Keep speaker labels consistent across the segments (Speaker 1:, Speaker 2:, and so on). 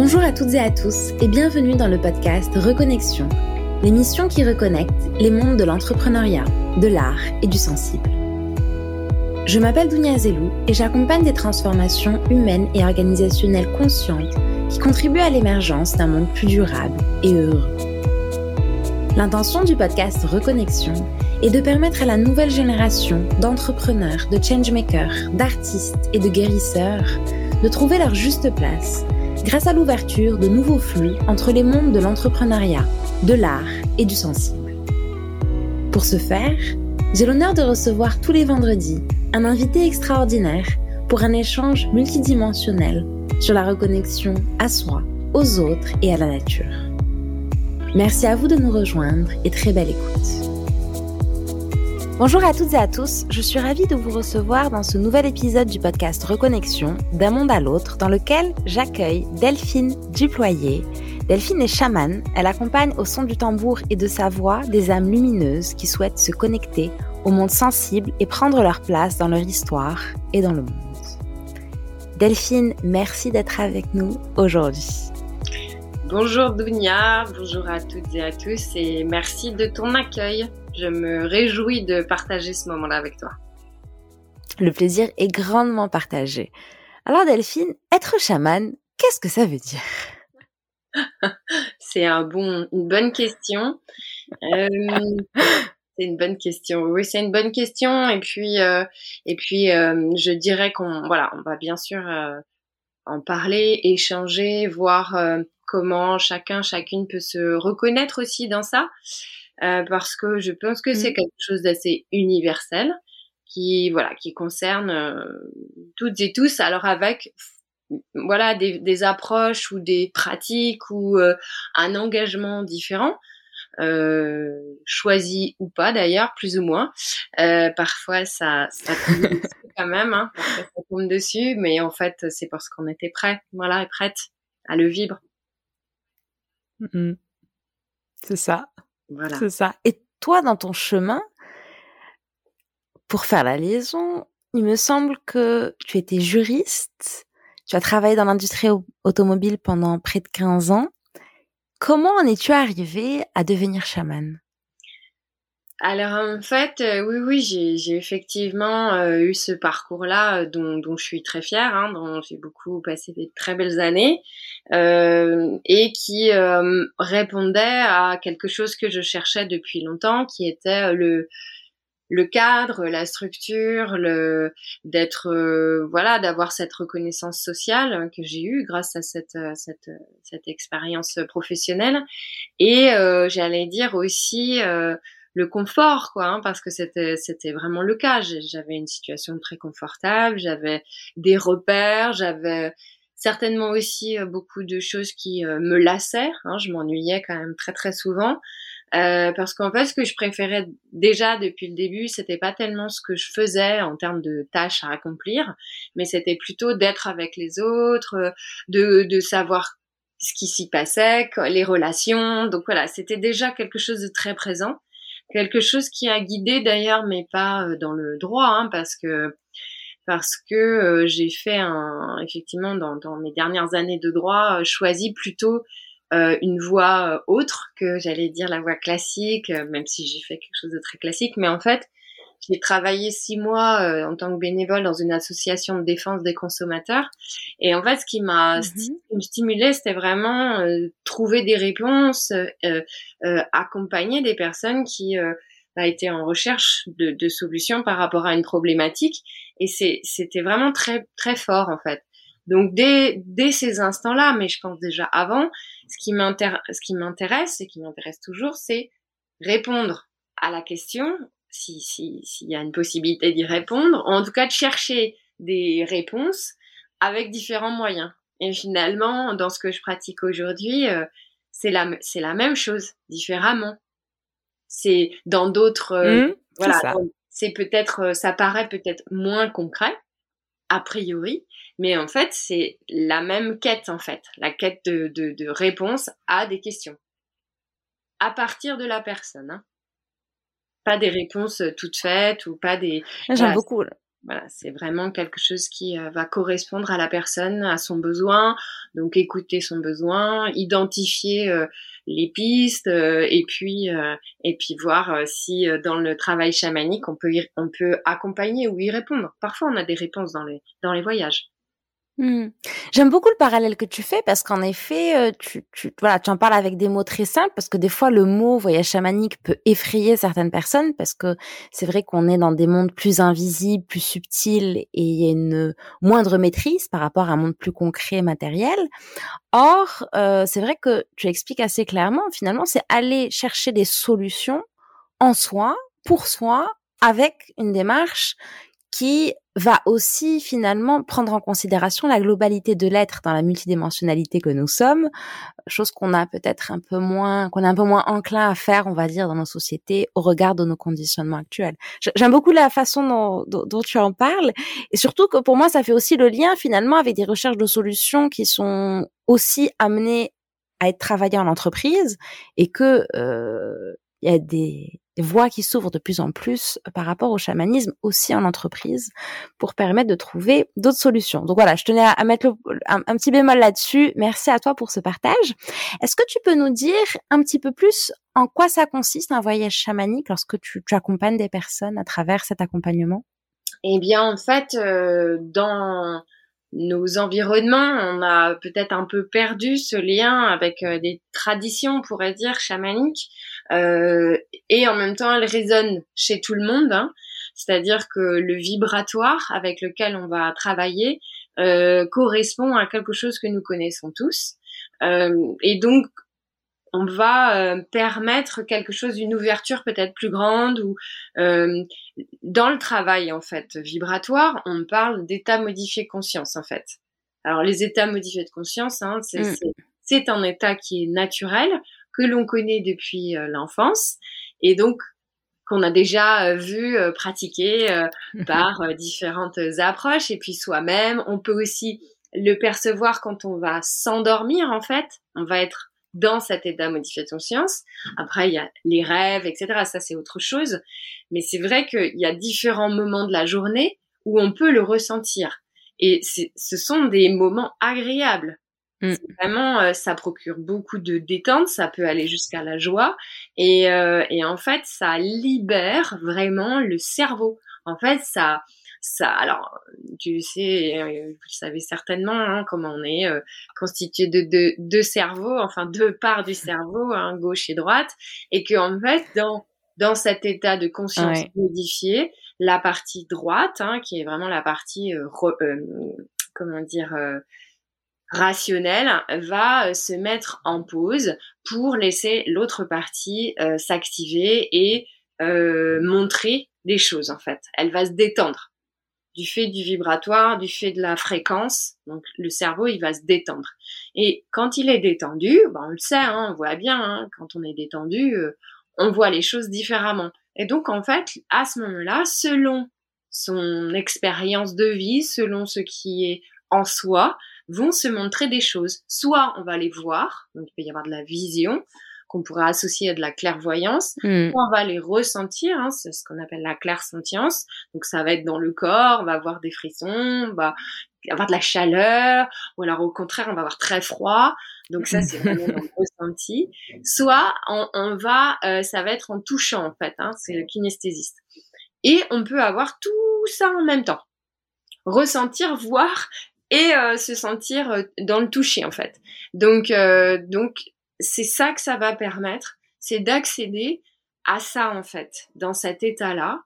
Speaker 1: Bonjour à toutes et à tous et bienvenue dans le podcast Reconnexion, l'émission qui reconnecte les mondes de l'entrepreneuriat, de l'art et du sensible. Je m'appelle Dounia Zelou et j'accompagne des transformations humaines et organisationnelles conscientes qui contribuent à l'émergence d'un monde plus durable et heureux. L'intention du podcast Reconnexion est de permettre à la nouvelle génération d'entrepreneurs, de changemakers, d'artistes et de guérisseurs de trouver leur juste place grâce à l'ouverture de nouveaux flux entre les mondes de l'entrepreneuriat, de l'art et du sensible. Pour ce faire, j'ai l'honneur de recevoir tous les vendredis un invité extraordinaire pour un échange multidimensionnel sur la reconnexion à soi, aux autres et à la nature. Merci à vous de nous rejoindre et très belle écoute. Bonjour à toutes et à tous, je suis ravie de vous recevoir dans ce nouvel épisode du podcast Reconnexion d'un monde à l'autre dans lequel j'accueille Delphine Duployer. Delphine est chamane, elle accompagne au son du tambour et de sa voix des âmes lumineuses qui souhaitent se connecter au monde sensible et prendre leur place dans leur histoire et dans le monde. Delphine, merci d'être avec nous aujourd'hui.
Speaker 2: Bonjour Dounia, bonjour à toutes et à tous et merci de ton accueil. Je me réjouis de partager ce moment-là avec toi.
Speaker 1: Le plaisir est grandement partagé. Alors Delphine, être chamane, qu'est-ce que ça veut dire?
Speaker 2: C'est un bon, une bonne question. Euh, c'est une bonne question. Oui, c'est une bonne question. Et puis, euh, et puis, euh, je dirais qu'on, voilà, on va bien sûr en parler, échanger, voir comment chacun, chacune peut se reconnaître aussi dans ça. Euh, parce que je pense que c'est mmh. quelque chose d'assez universel qui voilà qui concerne euh, toutes et tous alors avec voilà des, des approches ou des pratiques ou euh, un engagement différent euh, choisi ou pas d'ailleurs plus ou moins parfois ça ça quand même hein, ça tombe dessus mais en fait c'est parce qu'on était prêt voilà et prête à le vivre.
Speaker 1: C'est ça. C'est ça. Et toi, dans ton chemin, pour faire la liaison, il me semble que tu étais juriste, tu as travaillé dans l'industrie automobile pendant près de 15 ans. Comment en es-tu arrivé à devenir chaman
Speaker 2: alors en fait, euh, oui, oui, j'ai effectivement euh, eu ce parcours-là euh, dont, dont, je suis très fière, hein, dont j'ai beaucoup passé des très belles années, et qui répondait à quelque chose que je cherchais depuis longtemps, qui était le le cadre, la structure, le d'être voilà, d'avoir cette reconnaissance sociale que j'ai eue grâce à cette cette cette expérience professionnelle, et j'allais dire aussi le confort, quoi, hein, parce que c'était c'était vraiment le cas. J'avais une situation très confortable, j'avais des repères, j'avais certainement aussi euh, beaucoup de choses qui euh, me lassaient. Hein, je m'ennuyais quand même très très souvent. Euh, parce qu'en fait, ce que je préférais déjà depuis le début, c'était pas tellement ce que je faisais en termes de tâches à accomplir, mais c'était plutôt d'être avec les autres, de, de savoir ce qui s'y passait, les relations. Donc voilà, c'était déjà quelque chose de très présent quelque chose qui a guidé d'ailleurs, mais pas euh, dans le droit, hein, parce que parce que euh, j'ai fait un effectivement dans, mes dernières années de droit euh, choisi plutôt une voie autre que j'allais dire la voie classique, même si j'ai fait quelque chose de très classique, mais en fait j'ai travaillé six mois euh, en tant que bénévole dans une association de défense des consommateurs. Et en fait, ce qui m'a mhm. stimulé, c'était vraiment euh, trouver des réponses, euh, euh accompagner des personnes qui euh, bah, étaient en recherche de, de, solutions par rapport à une problématique. Et c'était vraiment très très fort en fait. Donc dès, dès ces instants-là, mais je pense déjà avant, ce qui m'intéresse et qui m'intéresse toujours, c'est répondre à la question s'il si, s'il y a une possibilité d'y répondre, en tout cas de chercher des réponses avec différents moyens. Et finalement, dans ce que je pratique aujourd'hui, euh, c'est la, c'est la même chose, différemment. C'est dans d'autres, euh, mmh, voilà, c'est peut-être, euh, ça paraît peut-être moins concret, a priori, mais en fait, c'est la même quête, en fait, la quête de, de, de réponse à des questions. À partir de la personne, hein pas des réponses euh, toutes faites ou pas des.
Speaker 1: J'aime beaucoup.
Speaker 2: Voilà, c'est vraiment quelque chose qui va correspondre à la personne, à son besoin. Donc écouter son besoin, identifier les pistes et puis et puis voir si dans le travail chamanique on peut on peut accompagner ou y répondre. Parfois on a des réponses dans les dans les voyages.
Speaker 1: Mmh. J'aime beaucoup le parallèle que tu fais parce qu'en effet, euh, tu, tu, voilà, tu en parles avec des mots très simples parce que des fois le mot voyage chamanique peut effrayer certaines personnes parce que c'est vrai qu'on est dans des mondes plus invisibles, plus subtils et il y a une moindre maîtrise par rapport à un monde plus concret, matériel. Or, euh, c'est vrai que tu expliques assez clairement, finalement, c'est aller chercher des solutions en soi, pour soi, avec une démarche qui va aussi finalement prendre en considération la globalité de l'être dans la multidimensionnalité que nous sommes, chose qu'on a peut-être un peu moins, qu'on est un peu moins enclin à faire, on va dire, dans nos sociétés au regard de nos conditionnements actuels. J'aime beaucoup la façon dont, tu en parles, et surtout que pour moi, ça fait aussi le lien finalement avec des recherches de solutions qui sont aussi amenées à être travaillées en entreprise, et que euh, il y a des voies qui s'ouvrent de plus en plus par rapport au chamanisme aussi en entreprise pour permettre de trouver d'autres solutions. Donc voilà, je tenais à, mettre un, petit bémol là-dessus. Merci à toi pour ce partage. Est-ce que tu peux nous dire un petit peu plus en quoi ça consiste un voyage chamanique lorsque tu, accompagnes des personnes à travers cet accompagnement?
Speaker 2: Eh bien, en fait, euh, dans nos environnements, on a peut-être un peu perdu ce lien avec euh, des traditions, on pourrait dire, chamaniques. Euh, et en même temps, elles résonnent chez tout le monde. Hein. C'est-à-dire que le vibratoire avec lequel on va travailler euh, correspond à quelque chose que nous connaissons tous. et donc, on va euh, permettre quelque chose d'une ouverture peut-être plus grande ou euh, dans le travail en fait vibratoire, on parle d'état modifié de conscience en fait. Alors les états modifiés de conscience, hein, mm. c'est un état qui est naturel que l'on connaît depuis euh, l'enfance et donc qu'on a déjà vu pratiquer par différentes approches et puis soi-même. On peut aussi le percevoir quand on va s'endormir en fait. On va être dans cet état modifié de conscience. Après, il y a les rêves, etc. Ça, c'est autre chose. Mais c'est vrai qu'il y a différents moments de la journée où on peut le ressentir. Et ce sont des moments agréables. Mm. Vraiment, euh, ça procure beaucoup de détente, ça peut aller jusqu'à la joie. Et, euh, et en fait, ça libère vraiment le cerveau. En fait, ça, ça, alors, tu sais, euh, vous le savez certainement hein, comment on est euh, constitué de deux de cerveaux, enfin deux parts du cerveau, hein, gauche et droite, et que en fait, dans dans cet état de conscience modifié, la partie droite, hein, qui est vraiment la partie, euh, comment dire, rationnelle, va se mettre en pause pour laisser l'autre partie s'activer et montrer des choses en fait. Elle va se détendre du fait du vibratoire, du fait de la fréquence. Donc le cerveau, il va se détendre. Et quand il est détendu, ben, on le sait, hein, on voit bien, hein, quand on est détendu, euh, on voit les choses différemment. Et donc en fait, à ce moment-là, selon son expérience de vie, selon ce qui est en soi, vont se montrer des choses. Soit on va les voir, donc il peut y avoir de la vision, qu'on pourrait associer à de la clairvoyance. Hmm. On va les ressentir, hein, c'est ce qu'on appelle la clairsentience. Donc ça va être dans le corps, on va avoir des frissons, on va avoir de la chaleur, ou alors au contraire on va avoir très froid. Donc ça c'est vraiment ressenti. Soit on, va, euh, ça va être en touchant en fait, hein, c'est le kinesthésiste. Et on peut avoir tout ça en même temps. Ressentir, voir et euh, se sentir euh, dans le toucher en fait. Donc donc c'est ça que ça va permettre, c'est d'accéder à ça en fait, dans cet état-là,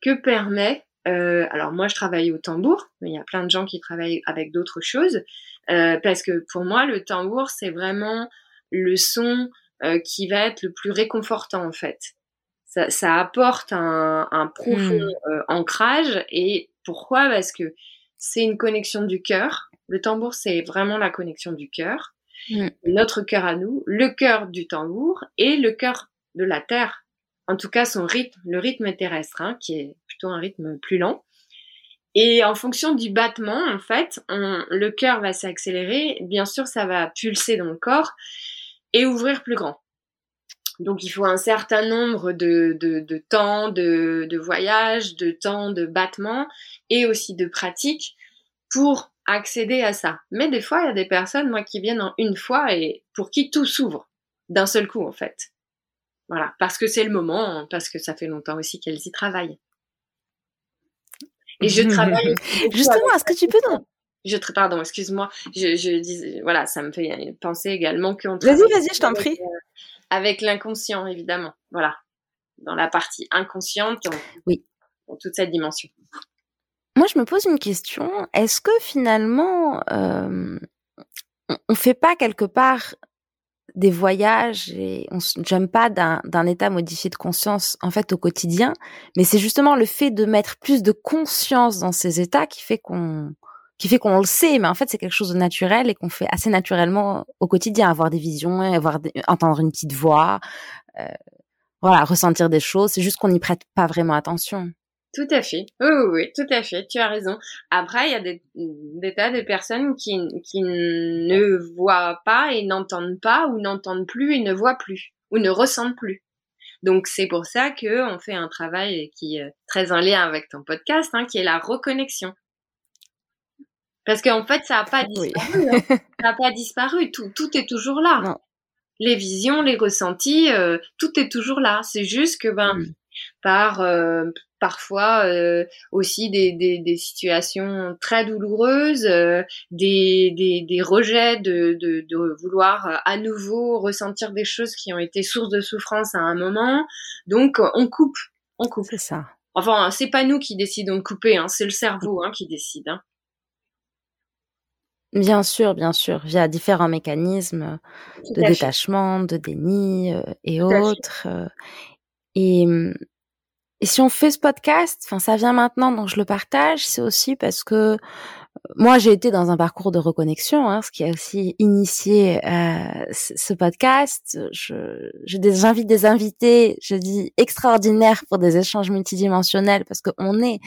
Speaker 2: que permet. Euh, alors moi, je travaille au tambour, mais il y a plein de gens qui travaillent avec d'autres choses, euh, parce que pour moi, le tambour, c'est vraiment le son euh, qui va être le plus réconfortant en fait. Ça, ça apporte un, un profond hmm. euh, ancrage. Et pourquoi? Parce que c'est une connexion du cœur. Le tambour, c'est vraiment la connexion du cœur. Mm. notre cœur à nous, le cœur du tambour et le cœur de la terre. En tout cas, son rythme, le rythme terrestre, hein, qui est plutôt un rythme plus lent. Et en fonction du battement, en fait, le cœur va s'accélérer. Bien sûr, ça va pulser dans le corps et ouvrir plus grand. Donc il faut un certain nombre de, de, temps de, de voyage, de temps de battement et aussi de pratique pour accéder à ça. Mais des fois, il y a des personnes, moi, qui viennent en une fois et pour qui tout s'ouvre d'un seul coup, en fait. Voilà, parce que c'est le moment, parce que ça fait longtemps aussi qu'elles y travaillent.
Speaker 1: Et je travaille. Justement, est-ce que tu peux dans...
Speaker 2: Je pardon, excuse-moi. Je, je dis, voilà, ça me fait penser également qu'on.
Speaker 1: Vas-y, vas-y, je t'en prie. Euh,
Speaker 2: avec l'inconscient, évidemment. Voilà, dans la partie inconsciente.
Speaker 1: oui.
Speaker 2: Dans toute cette dimension.
Speaker 1: Moi, je me pose une question. Est-ce que finalement, euh, on fait pas quelque part des voyages et on ne jump pas d'un état modifié de conscience en fait au quotidien, mais c'est justement le fait de mettre plus de conscience dans ces états qui fait qu'on qui fait qu'on le sait, mais en fait c'est quelque chose de naturel et qu'on fait assez naturellement au quotidien, avoir des visions, avoir entendre une petite voix, euh, voilà, ressentir des choses. C'est juste qu'on n'y prête pas vraiment attention.
Speaker 2: Tout à fait. Oui, oui, oui, tout à fait. Tu as raison. Après, il y a des, des tas de personnes qui, qui ne voient pas et n'entendent pas ou n'entendent plus et ne voient plus ou ne ressentent plus. Donc c'est pour ça que on fait un travail qui est très en lien avec ton podcast, hein, qui est la reconnexion. Parce qu'en fait, ça n'a pas disparu. Hein. Ça n'a pas disparu. Tout, tout est toujours là. Les visions, les ressentis, euh, tout est toujours là. C'est juste que ben par euh, parfois euh, aussi des, des, des, situations très douloureuses, euh, des, des, des, rejets de, de, de, vouloir à nouveau ressentir des choses qui ont été source de souffrance à un moment. Donc on coupe, on coupe.
Speaker 1: C'est ça.
Speaker 2: Enfin, c'est pas nous qui décidons de couper, hein, c'est le cerveau hein, qui décide. Hein.
Speaker 1: Bien sûr, bien sûr, via différents mécanismes de détachement, de déni et autres. Et hum, et si on fait ce podcast, enfin ça vient maintenant, donc je le partage, c'est aussi parce que euh, moi j'ai été dans un parcours de reconnexion, hein, ce qui a aussi initié euh, ce podcast. Je, des invités, je dis extraordinaires pour des échanges multidimensionnels parce qu'on est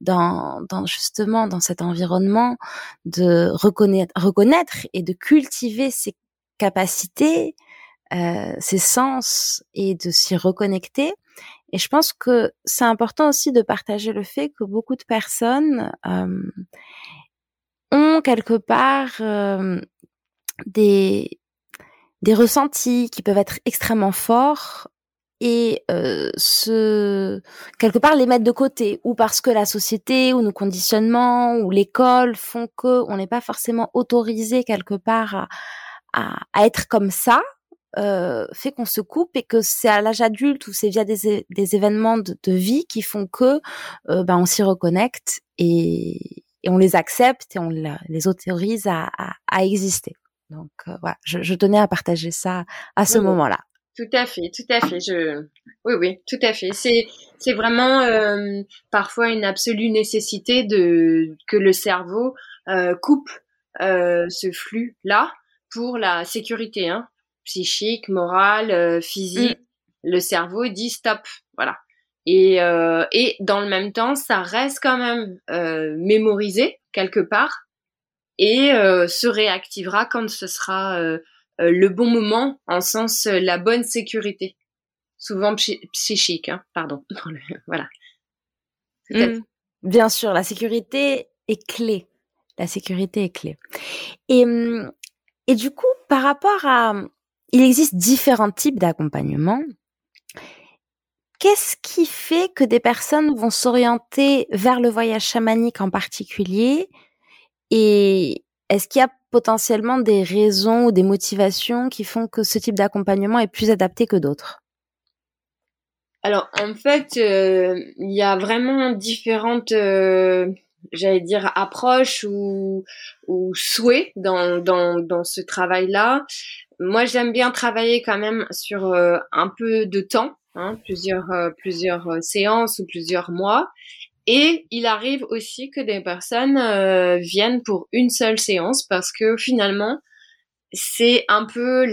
Speaker 1: dans, dans justement dans cet environnement de reconnaître, reconnaître et de cultiver ses capacités, euh, ses sens et de s'y reconnecter. Et je pense que c'est important aussi de partager le fait que beaucoup de personnes euh, ont quelque part euh, des des ressentis qui peuvent être extrêmement forts et euh, se quelque part les mettre de côté. Ou parce que la société ou nos conditionnements ou l'école font que on n'est pas forcément autorisé quelque part à, à, à être comme ça euh, fait qu'on se coupe et que c'est à l'âge adulte ou c'est via des, des événements de, de, vie qui font que euh, ben on s'y reconnecte et, et, on les accepte et on les autorise à, à, à exister. Donc euh, voilà, je, je, tenais à partager ça à ce moment-là.
Speaker 2: Tout à fait, tout à fait. Je, oui, oui, tout à fait. C'est, c'est vraiment euh, parfois une absolue nécessité de que le cerveau euh, coupe euh, ce flux là pour la sécurité, hein, psychique, morale, euh, physique, mm. le cerveau dit stop, voilà. Et, euh, et dans le même temps, ça reste quand même euh, mémorisé quelque part et se réactivera quand ce sera le bon moment, en sens la bonne sécurité. Souvent psychique, hein, pardon. voilà.
Speaker 1: Mm. Bien sûr, la sécurité est clé. La sécurité est clé. Et, mm, et du coup, par rapport à, il existe différents types d'accompagnement. Qu'est-ce qui fait que des personnes vont s'orienter vers le voyage chamanique en particulier? Et est-ce qu'il y a potentiellement des raisons ou des motivations qui font que ce type d'accompagnement est plus adapté que d'autres?
Speaker 2: Alors en fait, euh, il y a vraiment différentes, euh, j'allais dire, approches ou, ou dans, ce travail-là. Moi, j'aime bien travailler quand même sur euh, un peu de temps, hein, plusieurs euh, plusieurs euh, séances ou plusieurs mois. Et il arrive aussi que des personnes viennent pour une seule séance parce que finalement, c'est un peu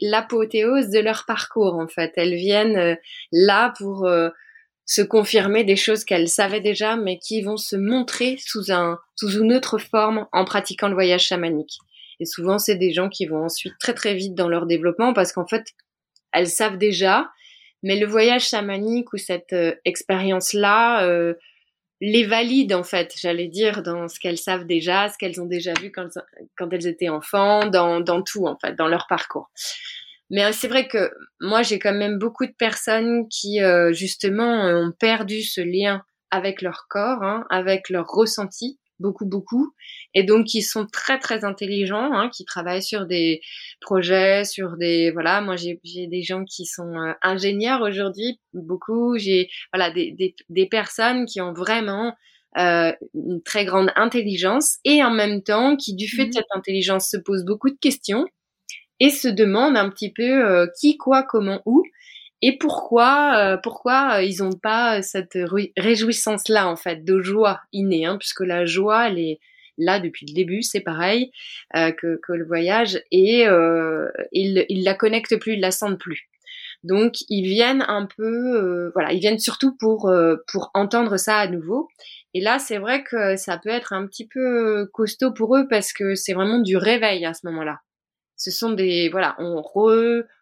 Speaker 2: l'apothéose de leur parcours en fait. Elles viennent là pour se confirmer des choses qu'elles savaient déjà, mais qui vont se montrer sous un sous une autre forme en pratiquant le voyage chamanique. Et souvent, c'est des gens qui vont ensuite très très vite dans leur développement parce qu'en fait, elles savent déjà. Mais le voyage chamanique ou cette expérience-là les valide en fait, j'allais dire, dans ce qu'elles savent déjà, ce qu'elles ont déjà vu quand, quand elles étaient enfants, dans, dans tout en fait, dans leur parcours. Mais euh, c'est vrai que moi, j'ai quand même beaucoup de personnes qui, euh, justement, ont perdu ce lien avec leur corps, hein, avec leur ressenti, beaucoup, beaucoup, et donc qui sont très, très intelligents, hein, qui travaillent sur des projets, sur des, voilà, moi j'ai des gens qui sont euh, ingénieurs aujourd'hui, beaucoup, j'ai, voilà, des, des, des, personnes qui ont vraiment euh, une très grande intelligence et en même temps qui, du fait de mmh cette intelligence, se posent beaucoup de questions et se demande un petit peu euh, qui, quoi, comment, où, et pourquoi, euh, pourquoi euh, ils n'ont pas cette réjouissance-là en fait de joie innée, hein, puisque la joie, elle est là depuis le début, c'est pareil que, que, le voyage, et ils, ils la connectent plus, ils la sentent plus. Donc ils viennent un peu, voilà, ils viennent surtout pour pour entendre ça à nouveau. Et là, c'est vrai que ça peut être un petit peu costaud pour eux parce que c'est vraiment du réveil à ce moment-là. Ce sont des, voilà, on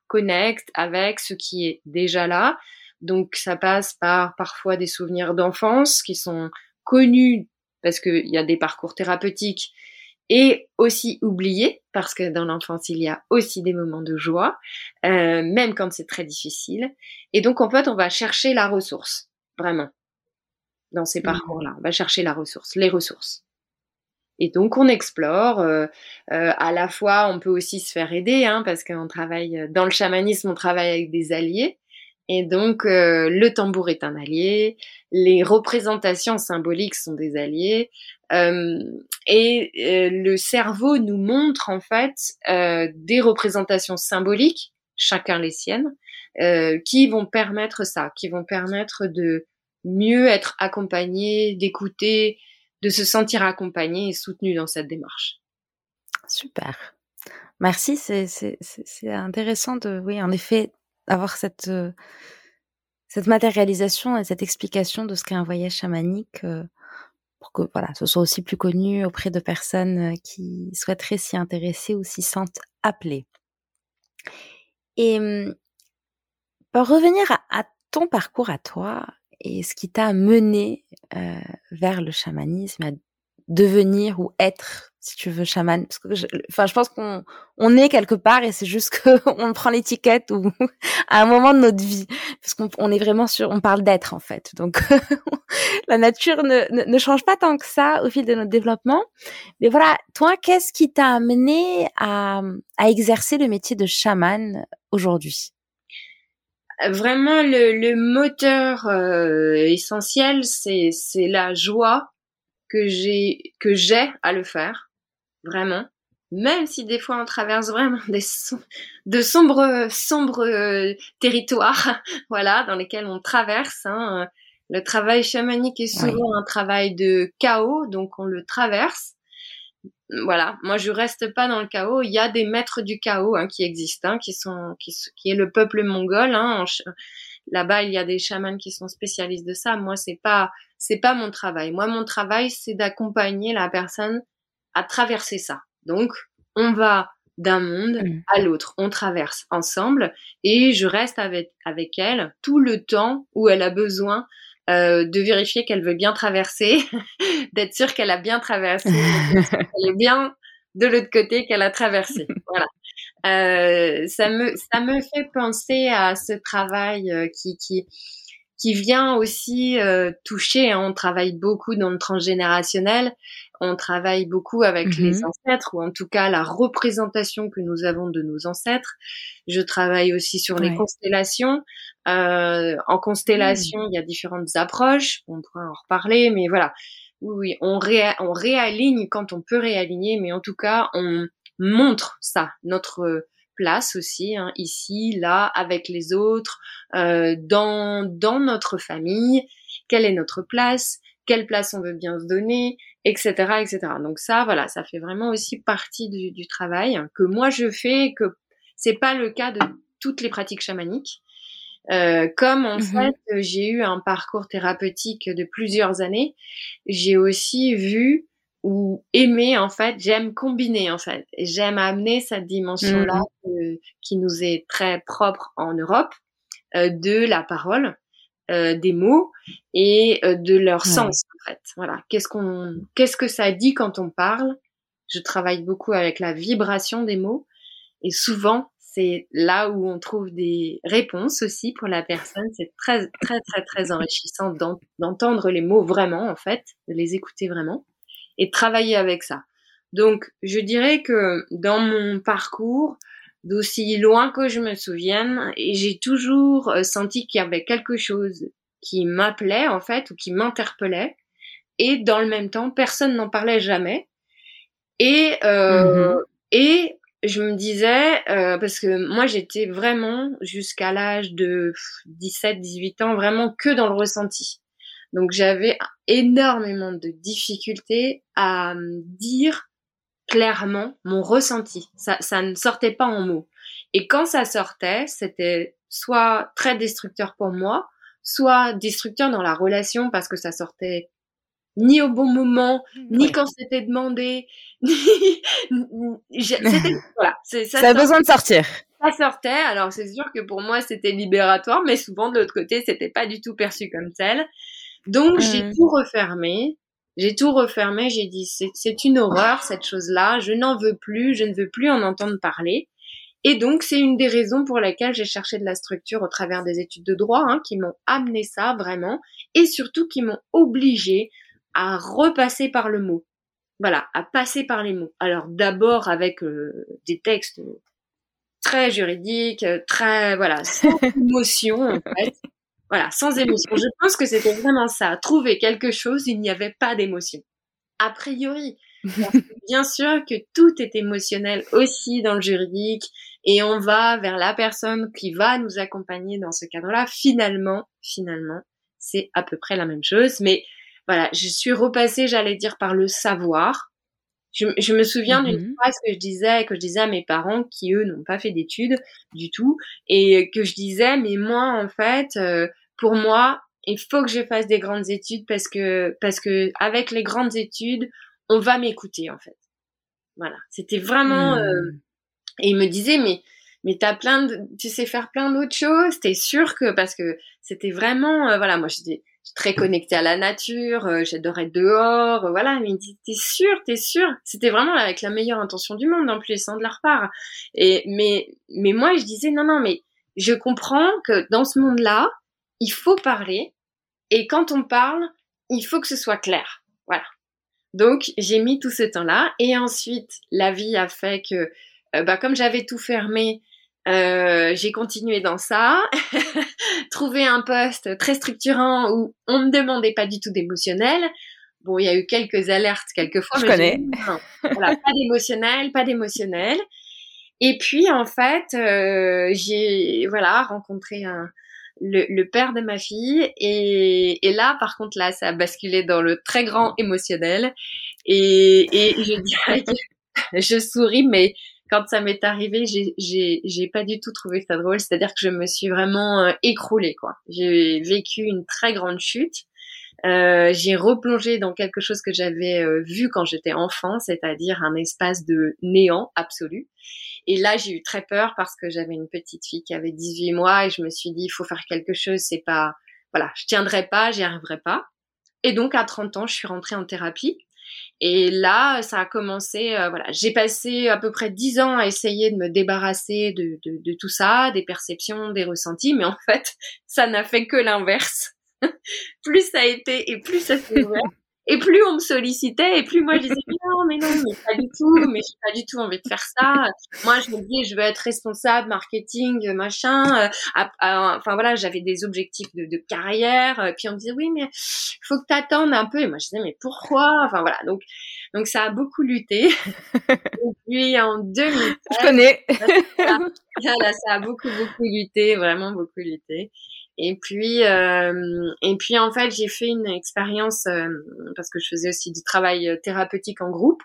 Speaker 2: reconnecte avec ce qui est déjà là. Donc ça passe par parfois des souvenirs d'enfance qui sont connus parce qu'il y a des parcours thérapeutiques et aussi oubliés parce que dans l'enfance il y a aussi des moments de joie, euh, même quand c'est très difficile. Et donc en fait on va chercher la ressource vraiment dans ces mmh. parcours-là. On va chercher la ressource, les ressources. Et donc on explore. Euh, euh, à la fois, on peut aussi se faire aider, hein, parce qu'on travaille euh, dans le chamanisme, on travaille avec des alliés. Et donc euh, le tambour est un allié, les représentations symboliques sont des alliés, euh, et le cerveau nous montre en fait des représentations symboliques, chacun les siennes, qui vont permettre ça, qui vont permettre de mieux être accompagné, d'écouter, de se sentir accompagné et soutenu dans cette démarche.
Speaker 1: Super. Merci, c'est intéressant de, oui, en effet, avoir cette, euh, cette matérialisation et cette explication de ce qu'est un voyage chamanique euh, pour que voilà, ce soit aussi plus connu auprès de personnes euh, qui souhaiteraient s'y intéresser ou s'y sentent appelées. Et hum, pour revenir à ton parcours à toi, et ce qui t'a mené euh, vers le chamanisme, à devenir ou être, si tu veux, chaman? Parce que je, enfin, je pense qu'on on est quelque part et c'est juste qu'on prend l'étiquette ou à un moment de notre vie, parce qu'on on est vraiment sur, on parle d'être en fait. Donc la nature ne, ne, change pas tant que ça au fil de notre développement. Mais voilà, toi, qu'est-ce qui t'a amené à, à exercer le métier de chaman aujourd'hui?
Speaker 2: Vraiment le, le moteur euh, essentiel, c'est c'est la joie que j'ai que j'ai à le faire, vraiment. Même si des fois on traverse vraiment des de sombres sombres euh, territoires, voilà, dans lesquels on traverse. Hein. Le travail chamanique est souvent un travail de chaos, donc on le traverse voilà, moi je reste pas dans le chaos. Il y a des maîtres du chaos hein, qui existent, hein, qui sont, qui, qui, est le peuple mongol. Hein, Là-bas, il y a des chamans qui sont spécialistes de ça. Moi, c'est pas, c'est pas mon travail. Moi, mon travail, c'est d'accompagner la personne à traverser ça. Donc, on va d'un monde mmh. à l'autre. On traverse ensemble et je reste avec, avec elle tout le temps où elle a besoin euh, de vérifier qu'elle veut bien traverser, d'être sûre qu'elle a bien traversé, qu'elle est bien de l'autre côté qu'elle a traversé. Voilà. Euh, ça me ça me fait penser à ce travail euh, qui qui qui vient aussi euh, toucher. Hein. On travaille beaucoup dans le transgénérationnel. On travaille beaucoup avec les mmh ancêtres, ou en tout cas la représentation que nous avons de nos ancêtres. Je travaille aussi sur les constellations. Euh, en constellation, mmh. il y a différentes approches. On pourra en reparler, mais voilà. Oui, on, on réaligne quand on peut réaligner, mais en tout cas, on montre ça, notre place aussi, hein, ici, là, avec les autres, euh, dans, dans notre famille, quelle est notre place, quelle place on veut bien se donner, etc., etc. Donc ça, voilà, ça fait vraiment aussi partie du, du travail que moi je fais, que c'est pas le cas de toutes les pratiques chamaniques. Euh, comme en mmh fait j'ai eu un parcours thérapeutique de plusieurs années, j'ai aussi vu ou aimer en fait, j'aime combiner en fait, j'aime amener cette dimension-là mmh. qui nous est très propre en Europe euh, de la parole, euh, des mots et euh, de leur sens en fait. Voilà, qu'est-ce qu'on, qu'est-ce que ça dit quand on parle? Je travaille beaucoup avec la vibration des mots et souvent c'est là où on trouve des réponses aussi pour la personne. C'est très très très très enrichissant d'entendre les mots vraiment en fait, de les écouter vraiment et travailler avec ça. Donc, je dirais que dans mon parcours, d'aussi loin que je me souvienne, j'ai toujours euh, senti qu'il y avait quelque chose qui m'appelait en fait ou qui m'interpellait, et dans le même temps, personne n'en parlait jamais. Et euh, mm-hmm. et je me disais euh, parce que moi j'étais vraiment jusqu'à l'âge de 17-18 ans vraiment que dans le ressenti. Donc j'avais énormément de difficultés à dire clairement mon ressenti. Ça, ça ne sortait pas en mots. Et quand ça sortait, c'était soit très destructeur pour moi, soit destructeur dans la relation parce que ça sortait ni au bon moment, ni quand c'était demandé, ni
Speaker 3: voilà, ça, ça a besoin de sortir.
Speaker 2: Ça sortait, alors c'est sûr que pour moi c'était libératoire, mais souvent de l'autre côté c'était pas du tout perçu comme tel. Donc j'ai mmh. tout refermé. J'ai tout refermé. J'ai dit c'est une horreur cette chose-là. Je n'en veux plus. Je ne veux plus en entendre parler. Et donc c'est une des raisons pour lesquelles j'ai cherché de la structure au travers des études de droit, hein, qui m'ont amené ça vraiment, et surtout qui m'ont obligé à repasser par le mot. Voilà, à passer par les mots. Alors d'abord avec euh, des textes très juridiques, très voilà, sans émotion en fait. Voilà, sans émotion. Je pense que c'était vraiment ça. Trouver quelque chose, il n'y avait pas d'émotion. A priori. bien sûr que tout est émotionnel aussi dans le juridique et on va vers la personne qui va nous accompagner dans ce cadre-là. Finalement, finalement, c'est à peu près la même chose. Mais voilà, je suis repassée, j'allais dire, par le savoir. Je, me souviens d'une mm-hmm. phrase que je disais, que je disais à mes parents qui eux n'ont pas fait d'études du tout, et que je disais, mais moi en fait, euh, pour moi, il faut que je fasse des grandes études parce que parce que avec les grandes études, on va m'écouter en fait. Voilà, c'était vraiment. Euh, mm. et il me disait, mais mais t'as plein de, tu sais faire plein d'autres choses. T'es sûr que parce que c'était vraiment, euh, voilà, moi j'étais très connecté à la nature, euh, j'adorais dehors, euh, voilà. Mais il dit, t'es sûr, t'es sûr? C'était vraiment avec la meilleure intention du monde en plus, hein, de leur part. Et mais mais moi je disais non non mais je comprends que dans ce monde-là, il faut parler et quand on parle, il faut que ce soit clair. Voilà. Donc j'ai mis tout ce temps-là et ensuite la vie a fait que euh, bah, comme j'avais tout fermé, euh, j'ai continué dans ça, trouvé un poste très structurant où on me demandait pas du tout d'émotionnel. Bon, il y a eu quelques alertes quelquefois.
Speaker 3: Je connais.
Speaker 2: voilà, pas d'émotionnel, pas d'émotionnel. Et puis en fait, euh, j'ai voilà rencontré un, le, le, père de ma fille et, et, là par contre là ça a basculé dans le très grand émotionnel et, et je dirais que je souris mais quand ça m'est arrivé, j'ai pas du tout trouvé ça drôle. C'est-à-dire que je me suis vraiment euh, écroulée, quoi. J'ai vécu une très grande chute. Euh, j'ai replongé dans quelque chose que j'avais euh, vu quand j'étais enfant, c'est-à-dire un espace de néant absolu. Et là, j'ai eu très peur parce que j'avais une petite fille qui avait 18 mois et je me suis dit, il faut faire quelque chose. C'est pas, voilà, je tiendrai pas, j'y arriverai pas. Et donc, à 30 ans, je suis rentrée en thérapie. Et là, ça a commencé, euh, voilà, j'ai passé à peu près dix ans à essayer de me débarrasser de, de, de tout ça, des perceptions, des ressentis, mais en fait, ça n'a fait que l'inverse. plus ça a été et plus ça s'est ouvert. Et plus on me sollicitait, et plus moi je disais non, mais non, mais pas du tout, mais j'ai pas du tout envie de faire ça. Moi je me dis je veux être responsable, marketing, machin. Euh, enfin voilà, j'avais des objectifs de, de carrière. Euh, puis on me disait oui, mais faut que t'attendes un peu. Et moi je disais mais pourquoi? Enfin voilà, donc donc ça a beaucoup lutté. et puis en 2000,
Speaker 3: je connais.
Speaker 2: ça a beaucoup beaucoup lutté, vraiment beaucoup lutté. Et puis, euh, et puis en fait, j'ai fait une expérience euh, parce que je faisais aussi du travail euh, thérapeutique en groupe.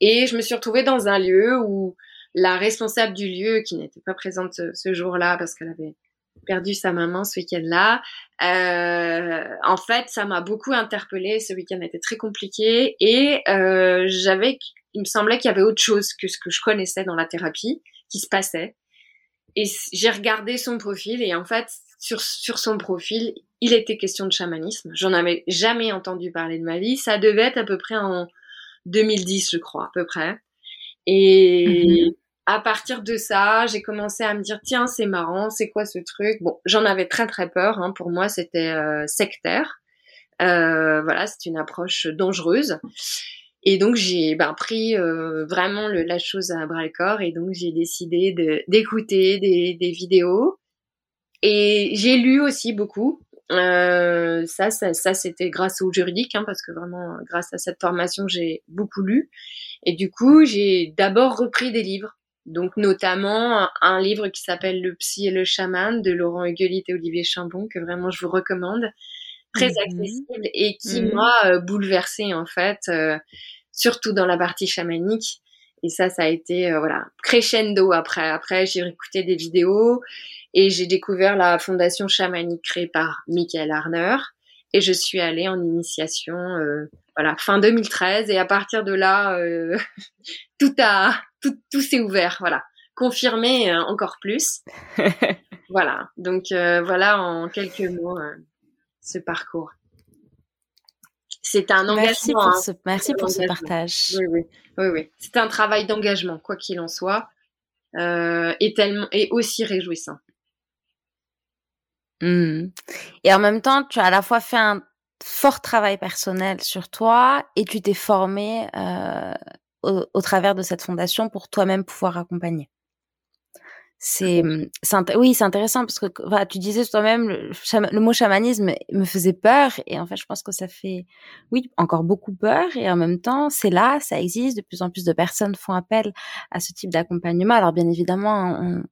Speaker 2: Et je me suis retrouvée dans un lieu où la responsable du lieu, qui n'était pas présente ce, jour-là parce qu'elle avait perdu sa maman ce week-end-là. Euh, en fait, ça m'a beaucoup interpellée. Ce week-end était très compliqué et euh, j'avais, il me semblait qu'il y avait autre chose que ce que je connaissais dans la thérapie qui se passait. Et j'ai regardé son profil et en fait, sur, sur son profil, il était question de chamanisme. J'en avais jamais entendu parler de ma vie. Ça devait être à peu près en 2010, je crois, à peu près. Et mhm à partir de ça, j'ai commencé à me dire tiens c'est marrant, c'est quoi ce truc? Bon, j'en avais très très peur. Hein. Pour moi, c'était euh, sectaire. Euh, voilà, c'est une approche dangereuse. Et donc j'ai ben, pris euh, vraiment le, la chose à bras le corps et donc j'ai décidé d'écouter des, des, vidéos. Et j'ai lu aussi beaucoup. Euh, ça, ça, ça c'était grâce au juridique hein, parce que vraiment grâce à cette formation j'ai beaucoup lu. Et du coup j'ai d'abord repris des livres. Donc notamment un livre qui s'appelle Le psy et le chaman de Laurent Huguelit et Olivier Chambon que vraiment je vous recommande, très mhm. accessible et qui mhm. m'a euh, bouleversée en fait, euh, surtout dans la partie chamanique. Et ça, ça a été euh, voilà crescendo après. Après, j'ai écouté des vidéos et j'ai découvert la fondation chamanique créée par Michael Arner et je suis allée en initiation voilà fin 2013 et à partir de là tout a tout, tout s'est ouvert, voilà. Confirmé euh, encore plus. voilà. Donc euh, voilà en quelques mots euh, ce parcours. C'est un engagement.
Speaker 1: Merci pour hein. ce, merci pour ce partage.
Speaker 2: Oui, oui, oui, oui. C'est un travail d'engagement, quoi qu'il en soit, et tellement et aussi réjouissant.
Speaker 1: Mmh. Et en même temps, tu as à la fois fait un fort travail personnel sur toi et tu t'es formé euh, au, travers de cette fondation pour toi-même pouvoir accompagner. C'est, oui, c'est intéressant parce que tu disais toi-même le, le, mot chamanisme me faisait peur et en fait je pense que ça fait, oui, encore beaucoup peur et en même temps c'est là, ça existe, de plus en plus de personnes font appel à ce type d'accompagnement. Alors bien évidemment, on,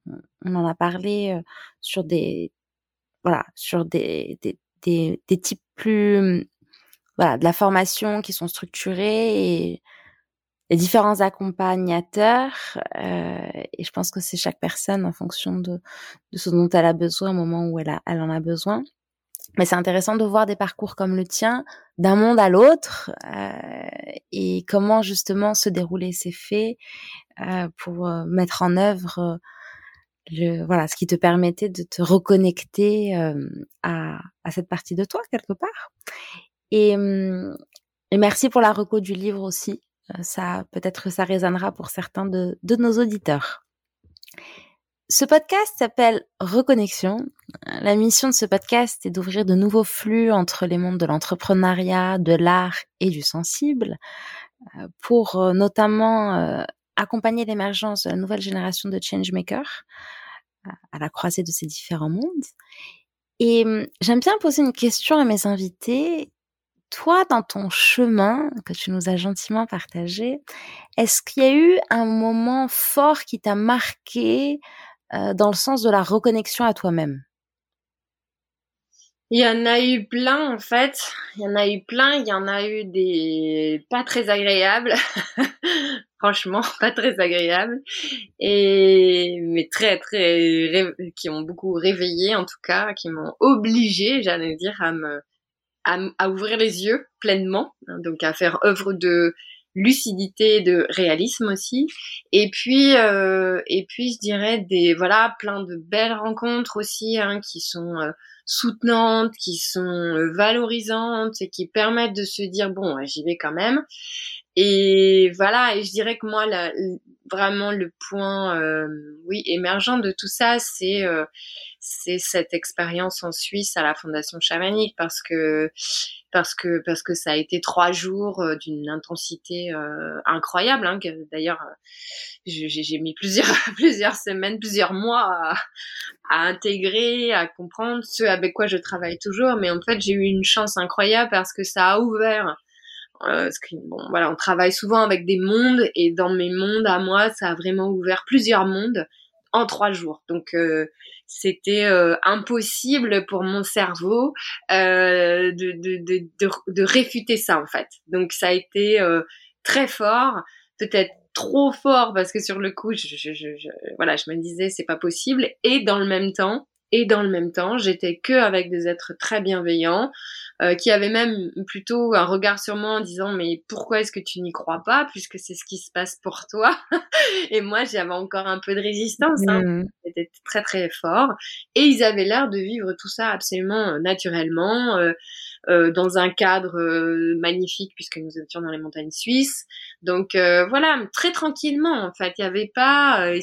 Speaker 1: on, en a parlé euh, sur des, voilà, sur des, des, des, des types plus, voilà, de la formation qui sont structurés et les différents accompagnateurs euh, et je pense que c'est chaque personne en fonction de, de, ce dont elle a besoin au moment où elle, a, elle en a besoin. Mais c'est intéressant de voir des parcours comme le tien d'un monde à l'autre euh, et comment justement se dérouler ces faits euh, pour euh, mettre en œuvre euh, le, voilà ce qui te permettait de te reconnecter euh, à, à, cette partie de toi quelque part. Et, hum, et merci pour la reco du livre aussi ça, peut-être ça résonnera pour certains de, de nos auditeurs. Ce podcast s'appelle Reconnexion. La mission de ce podcast est d'ouvrir de nouveaux flux entre les mondes de l'entrepreneuriat, de l'art et du sensible, euh, pour euh, notamment accompagner l'émergence de la nouvelle génération de changemakers à la croisée de ces différents mondes. Et hum, j'aime bien poser une question à mes invités toi, dans ton chemin que tu nous as gentiment partagé, est-ce qu'il y a eu un moment fort qui t'a marqué euh, dans le sens de la reconnexion à toi-même?
Speaker 2: Il y en a eu plein en fait. Il y en a eu plein. Il y en a eu des pas très agréables. Franchement, pas très agréables. Et mais très très qui ont beaucoup réveillé en tout cas, qui m'ont obligé, j'allais dire, à me à, ouvrir les yeux pleinement, hein, donc à faire œuvre de lucidité, de réalisme aussi. Et puis, euh, et puis je dirais des voilà plein de belles rencontres aussi hein, qui sont euh, soutenantes, qui sont euh, valorisantes et qui permettent de se dire bon, j'y vais quand même. Et voilà, et je dirais que moi, la, vraiment le point, euh, oui, émergent de tout ça, c'est euh, c'est cette expérience en Suisse à la Fondation chamanique, parce que parce que parce que ça a été trois jours euh, d'une intensité incroyable. Hein, D'ailleurs, j'ai mis plusieurs plusieurs semaines, plusieurs mois à, à intégrer, à comprendre ce avec quoi je travaille toujours. Mais en fait, j'ai eu une chance incroyable parce que ça a ouvert euh, bon, voilà, on travaille souvent avec des mondes et dans mes mondes à moi, ça a vraiment ouvert plusieurs mondes en trois jours. Donc euh, c'était euh, impossible pour mon cerveau euh, de, de, de, de, réfuter ça en fait. Donc ça a été euh, très fort, peut-être trop fort parce que sur le coup, je, je, je, voilà, je me disais c'est pas possible et dans le même temps et dans le même temps, j'étais que avec des êtres très bienveillants, euh, qui avaient même plutôt un regard sur moi en disant mais pourquoi est-ce que tu n'y crois pas puisque c'est ce qui se passe pour toi? Et moi j'avais encore un peu de résistance hein. Mmh. c'était très très fort et ils avaient l'air de vivre tout ça absolument naturellement euh, euh, dans un cadre euh, magnifique puisque nous étions dans les montagnes suisses. Donc euh, voilà, très tranquillement en fait. Il n'y avait pas,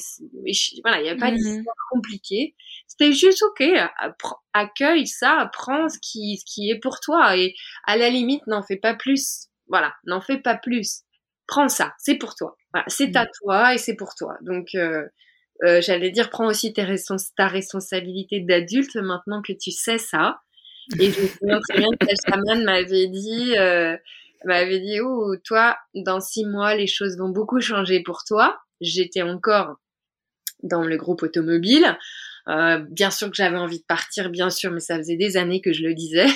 Speaker 2: voilà, il y avait pas mmh d'histoire compliquée. C'était juste ok, accueille ça, prends ce qui, ce qui est pour toi et à la limite n'en fais pas plus. Voilà, n'en fais pas plus. Prends ça, c'est pour toi. Voilà, c'est à mmh. toi et c'est pour toi. Donc euh, j'allais dire, prends aussi tes ta responsabilité d'adulte maintenant que tu sais ça. Et je me souviens très bien que m'avait dit, euh, m'avait dit, oh, toi, dans six mois, les choses vont beaucoup changer pour toi. J'étais encore dans le groupe automobile. Euh, bien sûr que j'avais envie de partir, bien sûr, mais ça faisait des années que je le disais.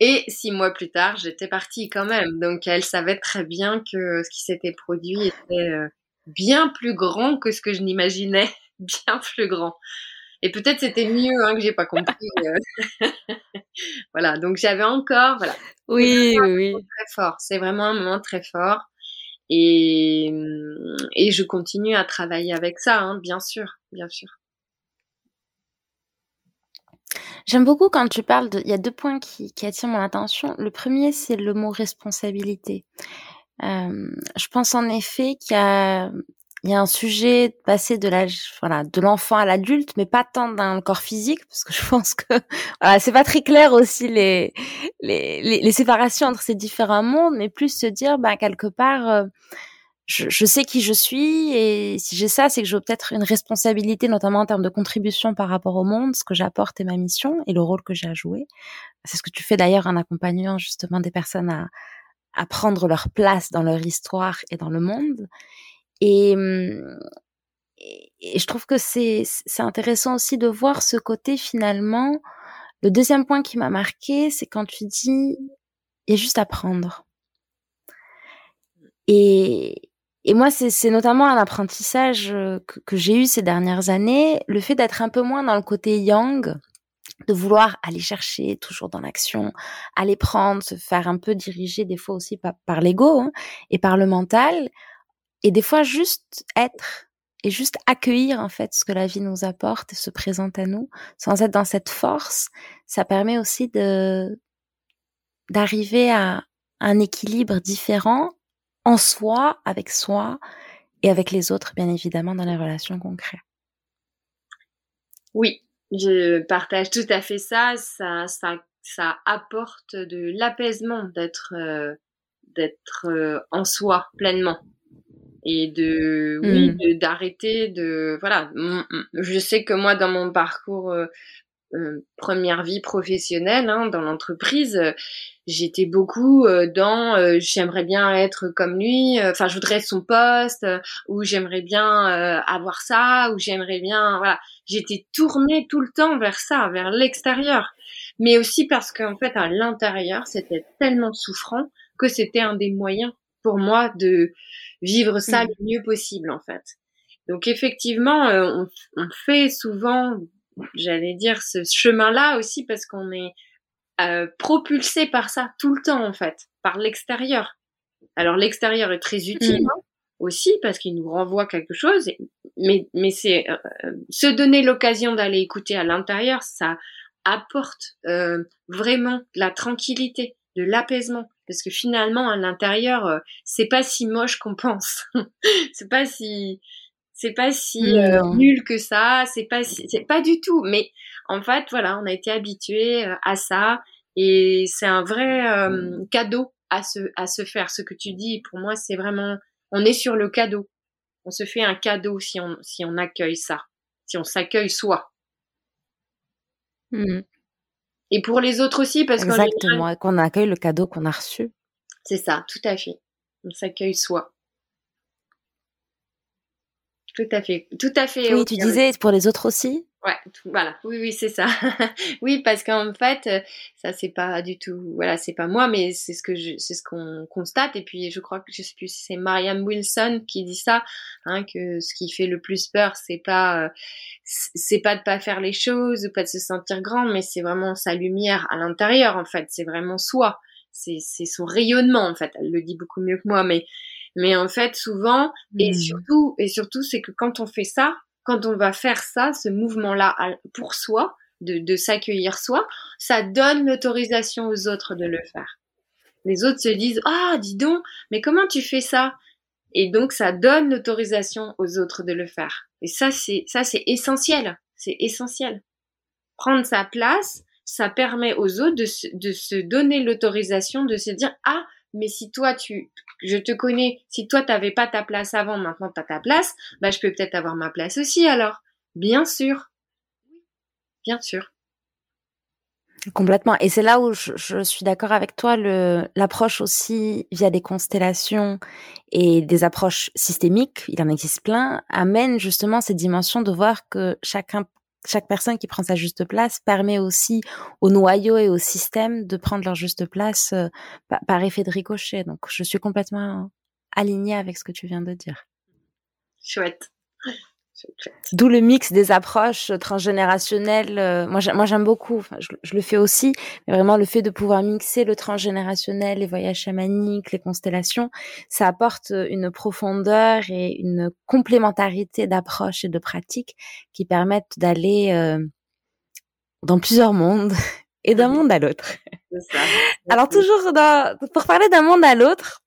Speaker 2: Et six mois plus tard, j'étais partie quand même. Donc elle savait très bien que ce qui s'était produit était euh, bien plus grand que ce que je n'imaginais, bien plus grand. Et peut-être c'était mieux hein, que j'ai pas compris. Euh. voilà, donc j'avais encore, voilà.
Speaker 3: Oui, oui.
Speaker 2: Très fort. C'est vraiment un moment très fort. Et, et je continue à travailler avec ça, hein, bien sûr, bien sûr.
Speaker 1: J'aime beaucoup quand tu parles de. Il y a deux points qui, qui attirent mon attention. Le premier, c'est le mot responsabilité. Euh, je pense en effet qu'il y a il y a un sujet de passer de l'âge, voilà, de l'enfant à l'adulte, mais pas tant d'un corps physique, parce que je pense que voilà, c'est pas très clair aussi les, les, les, séparations entre ces différents mondes, mais plus se dire, bah, quelque part, euh, je, je, sais qui je suis, et si j'ai ça, c'est que j'ai peut-être une responsabilité, notamment en termes de contribution par rapport au monde, ce que j'apporte et ma mission, et le rôle que j'ai à jouer. C'est ce que tu fais d'ailleurs en accompagnant justement des personnes à, à prendre leur place dans leur histoire et dans le monde. Mmh, et, et, je trouve que c'est intéressant aussi de voir ce côté finalement. Le deuxième point qui m'a marqué, c'est quand tu dis il y a juste à prendre. Et, et moi, c'est notamment un apprentissage que, que j'ai eu ces dernières années, le fait d'être un peu moins dans le côté yang, de vouloir aller chercher toujours dans l'action, aller prendre, se faire un peu diriger des fois aussi par, par l'ego hein, et par le mental, et des fois, juste être et juste accueillir en fait ce que la vie nous apporte et se présente à nous, sans être dans cette force, ça permet aussi de d'arriver à un équilibre différent en soi, avec soi et avec les autres, bien évidemment, dans les relations concrètes.
Speaker 2: Oui, je partage tout à fait ça. Ça, ça, ça apporte de l'apaisement d'être, euh, d'être euh, en soi pleinement et de oui mmh. d'arrêter de, voilà. Je sais que moi dans mon parcours euh, euh, première vie professionnelle hein, dans l'entreprise euh, j'étais beaucoup dans j'aimerais bien être comme lui enfin je voudrais son poste ou j'aimerais bien avoir ça ou j'aimerais bien voilà. J'étais tournée tout le temps vers ça vers l'extérieur. Mais aussi parce qu'en fait à l'intérieur c'était tellement souffrant que c'était un des moyens pour moi de vivre ça mmh. le mieux possible en fait. Donc effectivement, euh, on, fait souvent, j'allais dire, ce chemin-là aussi parce qu'on est euh, propulsé par ça tout le temps en fait, par l'extérieur. Alors l'extérieur est très utile mmh. hein, aussi parce qu'il nous renvoie quelque chose, mais, mais c'est euh, se donner l'occasion d'aller écouter à l'intérieur, ça apporte vraiment la tranquillité, de l'apaisement parce que finalement à l'intérieur euh, c'est pas si moche qu'on pense. C'est pas si c'est pas si euh, nul que ça. C'est pas c'est pas du tout. Mais en fait voilà on a été habitué euh, à ça. Et c'est un vrai cadeau à se à se faire. Ce que tu dis pour moi c'est vraiment on est sur le cadeau. On se fait un cadeau si on si on accueille ça. Si on s'accueille soi. Mmh. Et pour les autres aussi, parce
Speaker 1: que Exactement, qu'on accueille le cadeau qu'on a reçu.
Speaker 2: C'est ça, tout à fait. On s'accueille soi. Tout à fait, tout à fait.
Speaker 1: Oui, tu disais pour les autres aussi?
Speaker 2: Ouais, voilà. Oui, oui, c'est ça. oui, parce qu'en fait, euh, ça c'est pas du tout, voilà, c'est pas moi, mais c'est ce que je, c'est ce qu'on constate. Et puis, je crois que je sais plus si c'est Marianne Wilson qui dit ça, hein, que ce qui fait le plus peur, c'est pas, euh, c'est pas de pas faire les choses ou pas de se sentir grand, mais c'est vraiment sa lumière à l'intérieur, en fait. C'est vraiment soi. C'est, c'est son rayonnement, en fait. Elle le dit beaucoup mieux que moi, mais, mais en fait, souvent, et mmh. surtout, et surtout, c'est que quand on fait ça, quand on va faire ça, ce mouvement-là pour soi, de, s'accueillir soi, ça donne l'autorisation aux autres de le faire. Les autres se disent ah dis donc mais comment tu fais ça? Et donc ça donne l'autorisation aux autres de le faire. Et ça c'est ça c'est essentiel, c'est essentiel. Prendre sa place, ça permet aux autres de de se donner l'autorisation de se dire ah mais si toi tu je te connais, si toi t'avais pas ta place avant, maintenant t'as ta place, bah je peux peut-être avoir ma place aussi alors. Bien sûr. Bien sûr.
Speaker 1: Complètement. Et c'est là où je, suis d'accord avec toi, l'approche aussi via des constellations et des approches systémiques, il en existe plein, amène justement cette dimension de voir que chacun chaque personne qui prend sa juste place permet aussi au noyau et au système de prendre leur juste place euh, par effet de ricochet. Donc, je suis complètement alignée avec ce que tu viens de dire.
Speaker 2: Chouette.
Speaker 1: D'où le mix des approches transgénérationnelles. Euh, moi, j'aime beaucoup. je, le fais aussi, mais vraiment le fait de pouvoir mixer le transgénérationnel, les voyages chamaniques, les constellations, ça apporte une profondeur et une complémentarité d'approches et de pratiques qui permettent d'aller euh, dans plusieurs mondes et d'un monde à l'autre. Alors toujours pour parler d'un monde à l'autre,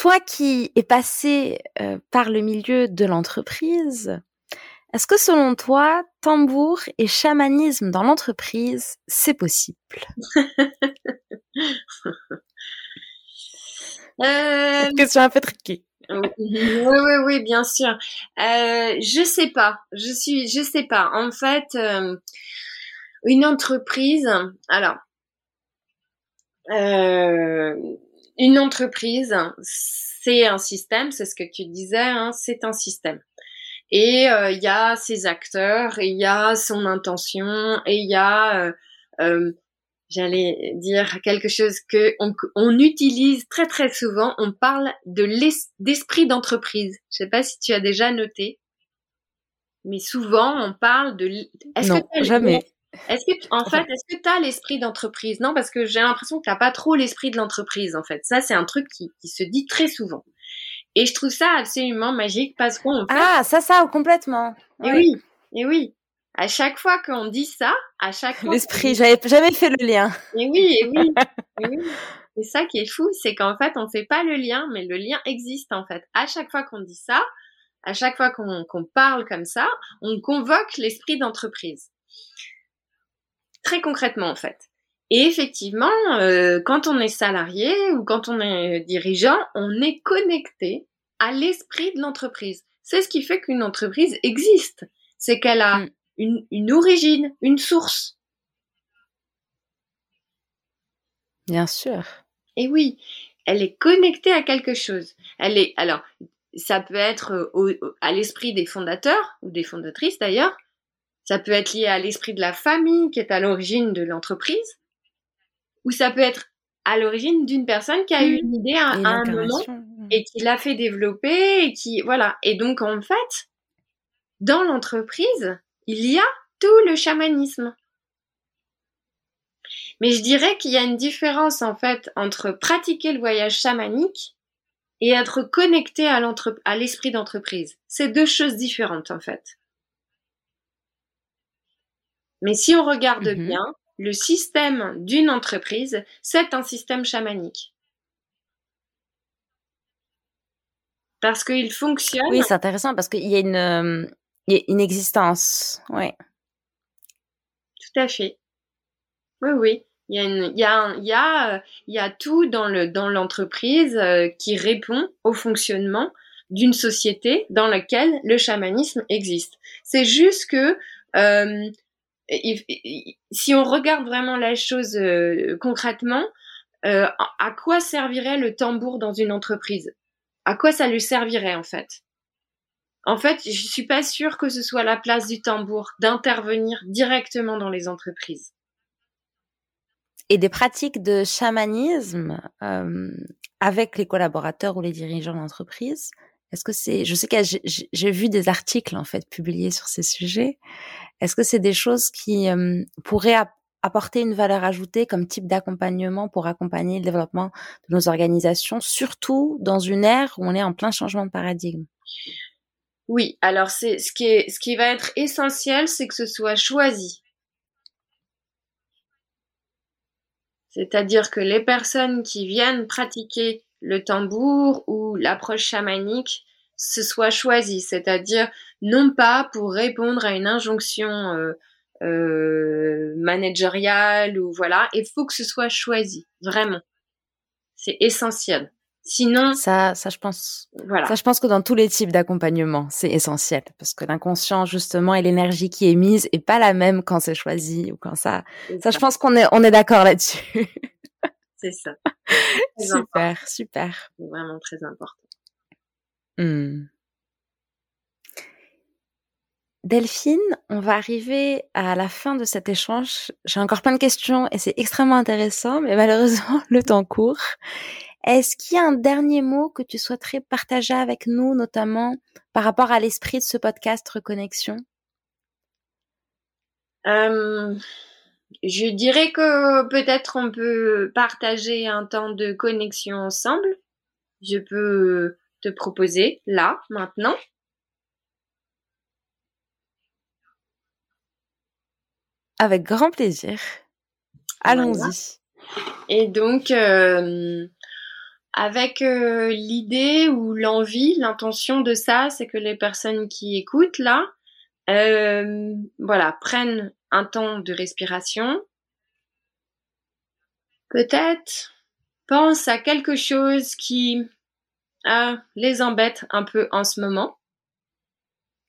Speaker 1: toi qui es passé euh, par le milieu de l'entreprise, est-ce que selon toi, tambour et chamanisme dans l'entreprise, c'est possible? Euh... Question un peu tricky.
Speaker 2: oui, oui, oui, bien sûr. Euh, je sais pas. Je suis, je sais pas. En fait, euh, une entreprise. Alors, euh, une entreprise, c'est un système, c'est ce que tu disais, hein, c'est un système. Et euh, il y a ses acteurs, il y a son intention, et il y a, euh, euh, j'allais dire quelque chose que on, utilise très très souvent. On parle de d'esprit d'entreprise. Je sais pas si tu as déjà noté, mais souvent on parle de.
Speaker 1: non, jamais.
Speaker 2: Est-ce que, en fait, est-ce que tu as l'esprit d'entreprise? Non, parce que j'ai l'impression que tu pas trop l'esprit de l'entreprise, en fait. Ça, c'est un truc qui, qui, se dit très souvent. Et je trouve ça absolument magique parce qu'on...
Speaker 1: Ah, ça, ça, complètement.
Speaker 2: Et oui, et oui. À chaque fois qu'on dit ça, à chaque fois...
Speaker 1: L'esprit, j'avais jamais fait le lien.
Speaker 2: Et oui, et oui. et oui. Et ça qui est fou, c'est qu'en fait, on fait pas le lien, mais le lien existe, en fait. À chaque fois qu'on dit ça, à chaque fois qu'on parle comme ça, on convoque l'esprit d'entreprise très concrètement en fait. Et effectivement, euh, quand on est salarié ou quand on est dirigeant, on est connecté à l'esprit de l'entreprise. C'est ce qui fait qu'une entreprise existe. C'est qu'elle a mm. une, une origine, une source.
Speaker 1: Bien sûr.
Speaker 2: Et oui, elle est connectée à quelque chose. Elle est alors ça peut être à l'esprit des fondateurs ou des fondatrices d'ailleurs, ça peut être lié à l'esprit de la famille qui est à l'origine de l'entreprise, ou ça peut être à l'origine d'une personne qui a eu une idée à, un moment et qui l'a fait développer et qui voilà. Et donc en fait, dans l'entreprise, il y a tout le chamanisme. Mais je dirais qu'il y a une différence en fait entre pratiquer le voyage chamanique et être connecté à l'esprit d'entreprise. C'est deux choses différentes en fait. Mais si on regarde mhm. bien, le système d'une entreprise, c'est un système chamanique. Parce qu'il fonctionne.
Speaker 1: Oui, c'est intéressant parce qu'il y a une, euh, une existence. Oui.
Speaker 2: Tout à fait. Oui, oui. Il y a, il y a, il y a, il y a tout dans le dans l'entreprise euh, qui répond au fonctionnement d'une société dans laquelle le chamanisme existe. C'est juste que euh, si on regarde vraiment la chose euh, concrètement, euh, à quoi servirait le tambour dans une entreprise? À quoi ça lui servirait en fait? En fait, je suis pas sûre que ce soit la place du tambour d'intervenir directement dans les entreprises.
Speaker 1: Et des pratiques de chamanisme euh, avec les collaborateurs ou les dirigeants d'entreprise. Est-ce que c'est, je sais que j'ai vu des articles en fait publiés sur ces sujets. Est-ce que c'est des choses qui pourraient apporter une valeur ajoutée comme type d'accompagnement pour accompagner le développement de nos organisations, surtout dans une ère où on est en plein changement de paradigme?
Speaker 2: Oui, alors c'est ce qui est ce qui va être essentiel, c'est que ce soit choisi. C'est-à-dire que les personnes qui viennent pratiquer le tambour ou l'approche chamanique se soient choisies, c'est-à-dire non pas pour répondre à une injonction euh, euh, managériale ou voilà, il faut que ce soit choisi, vraiment. C'est essentiel. Sinon,
Speaker 1: ça, ça, je pense, voilà. Ça, je pense que dans tous les types d'accompagnement, c'est essentiel parce que l'inconscient, justement, et l'énergie qui est mise est pas la même quand c'est choisi ou quand ça. Ça, je pense qu'on est, on est d'accord là-dessus.
Speaker 2: C'est ça.
Speaker 1: super, super.
Speaker 2: Vraiment très important.
Speaker 1: Hmm. Delphine, on va arriver à la fin de cet échange. J'ai encore plein de questions et c'est extrêmement intéressant, mais malheureusement, le temps court. Est-ce qu'il y a un dernier mot que tu souhaiterais partager avec nous, notamment par rapport à l'esprit de ce podcast Reconnexion?
Speaker 2: Euh, Je dirais que peut-être on peut partager un temps de connexion ensemble. Je peux te proposer là, maintenant.
Speaker 1: Avec grand plaisir. Allons-y.
Speaker 2: Et donc, euh, avec euh, l'idée ou l'envie, l'intention de ça, c'est que les personnes qui écoutent là, euh, voilà, prennent un temps de respiration. Peut-être pensent à quelque chose qui les embête un peu en ce moment.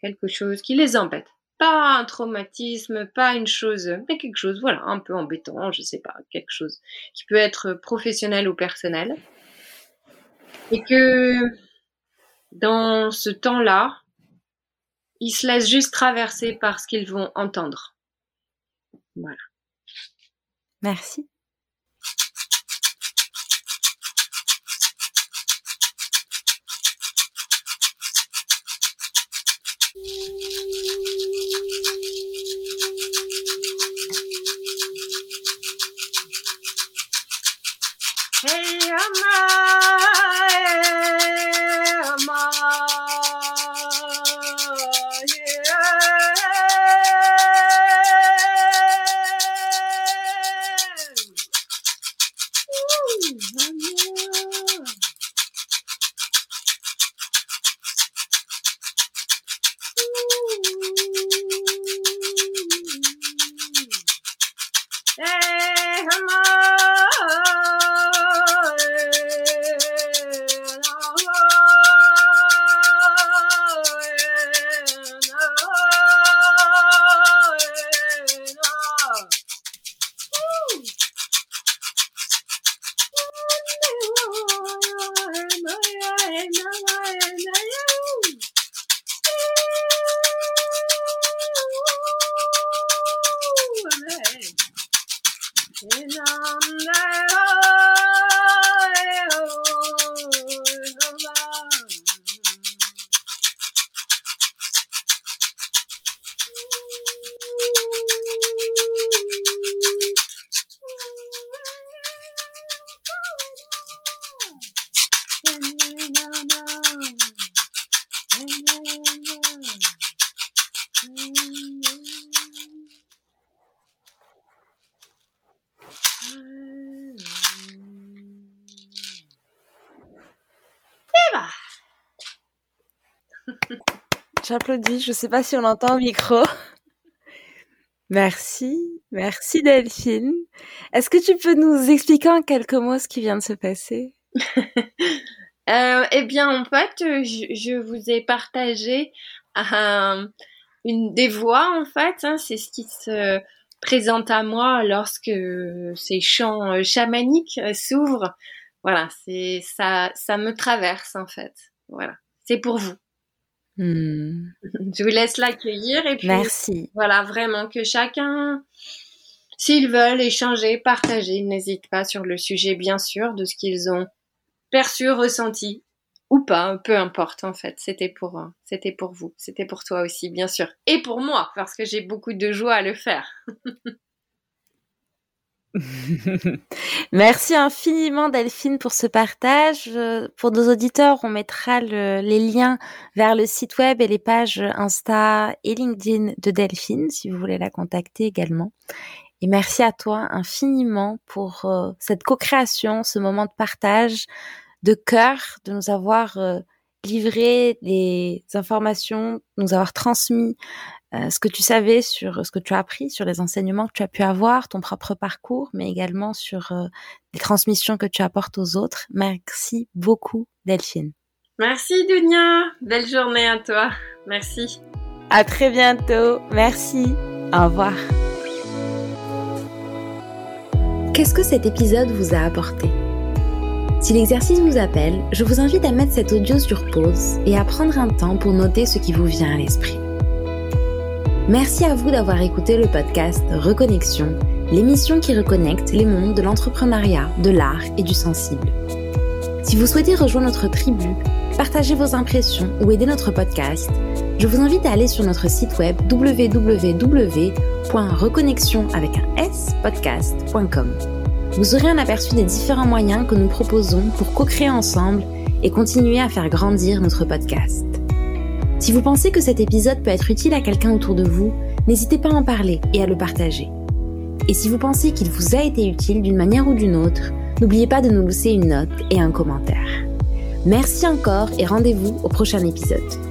Speaker 2: Quelque chose qui les embête pas un traumatisme, pas une chose, mais quelque chose, voilà, un peu embêtant, je sais pas, quelque chose qui peut être professionnel ou personnel. Et que dans ce temps-là, ils se laissent juste traverser par ce qu'ils vont entendre. Voilà.
Speaker 1: Merci. J'applaudis. Je ne sais pas si on entend au micro. Merci. Merci Delphine. Est-ce que tu peux nous expliquer en quelques mots ce qui vient de se passer?
Speaker 2: Euh, Eh bien, en fait, je, vous ai partagé euh, une des voix, en fait. Hein. c'est ce qui se présente à moi lorsque ces chants euh, chamaniques s'ouvrent. Voilà, c'est ça, ça me traverse en fait. Voilà, c'est pour vous. Hmm. Je vous laisse l'accueillir et puis
Speaker 3: Merci.
Speaker 2: voilà vraiment que chacun s'ils veulent échanger, partager, n'hésite pas sur le sujet bien sûr de ce qu'ils ont perçu, ressenti ou pas, peu importe en fait. C'était pour, euh, c'était pour vous, c'était pour toi aussi bien sûr, et pour moi parce que j'ai beaucoup de joie à le faire.
Speaker 3: Merci infiniment Delphine pour ce partage. Euh, pour nos auditeurs, on mettra les liens vers le site web et les pages Insta et LinkedIn de Delphine si vous voulez la contacter également. Et merci à toi infiniment pour euh, cette co-création, ce moment de partage, de cœur, de nous avoir euh, livré des informations, nous avoir transmis euh, ce que tu savais sur ce que tu as appris, sur les enseignements que tu as pu avoir, ton propre parcours, mais également sur euh, les transmissions que tu apportes aux autres. Merci beaucoup, Delphine.
Speaker 2: Merci, Dunia. Belle journée à toi. Merci.
Speaker 3: À très bientôt. Merci. Au revoir.
Speaker 1: Qu'est-ce que cet épisode vous a apporté? Si l'exercice vous appelle, je vous invite à mettre cet audio sur pause et à prendre un temps pour noter ce qui vous vient à l'esprit. Merci à vous d'avoir écouté le podcast Reconnexion, l'émission qui reconnecte les mondes de l'entrepreneuriat, de l'art et du sensible. Si vous souhaitez rejoindre notre tribu, partager vos impressions ou aider notre podcast, je vous invite à aller sur notre site web www.reconnexion avec un s podcast.com. Vous aurez un aperçu des différents moyens que nous proposons pour co-créer ensemble et continuer à faire grandir notre podcast. Si vous pensez que cet épisode peut être utile à quelqu'un autour de vous, n'hésitez pas à en parler et à le partager. Et si vous pensez qu'il vous a été utile d'une manière ou d'une autre, n'oubliez pas de nous laisser une note et un commentaire. Merci encore et rendez-vous au prochain épisode.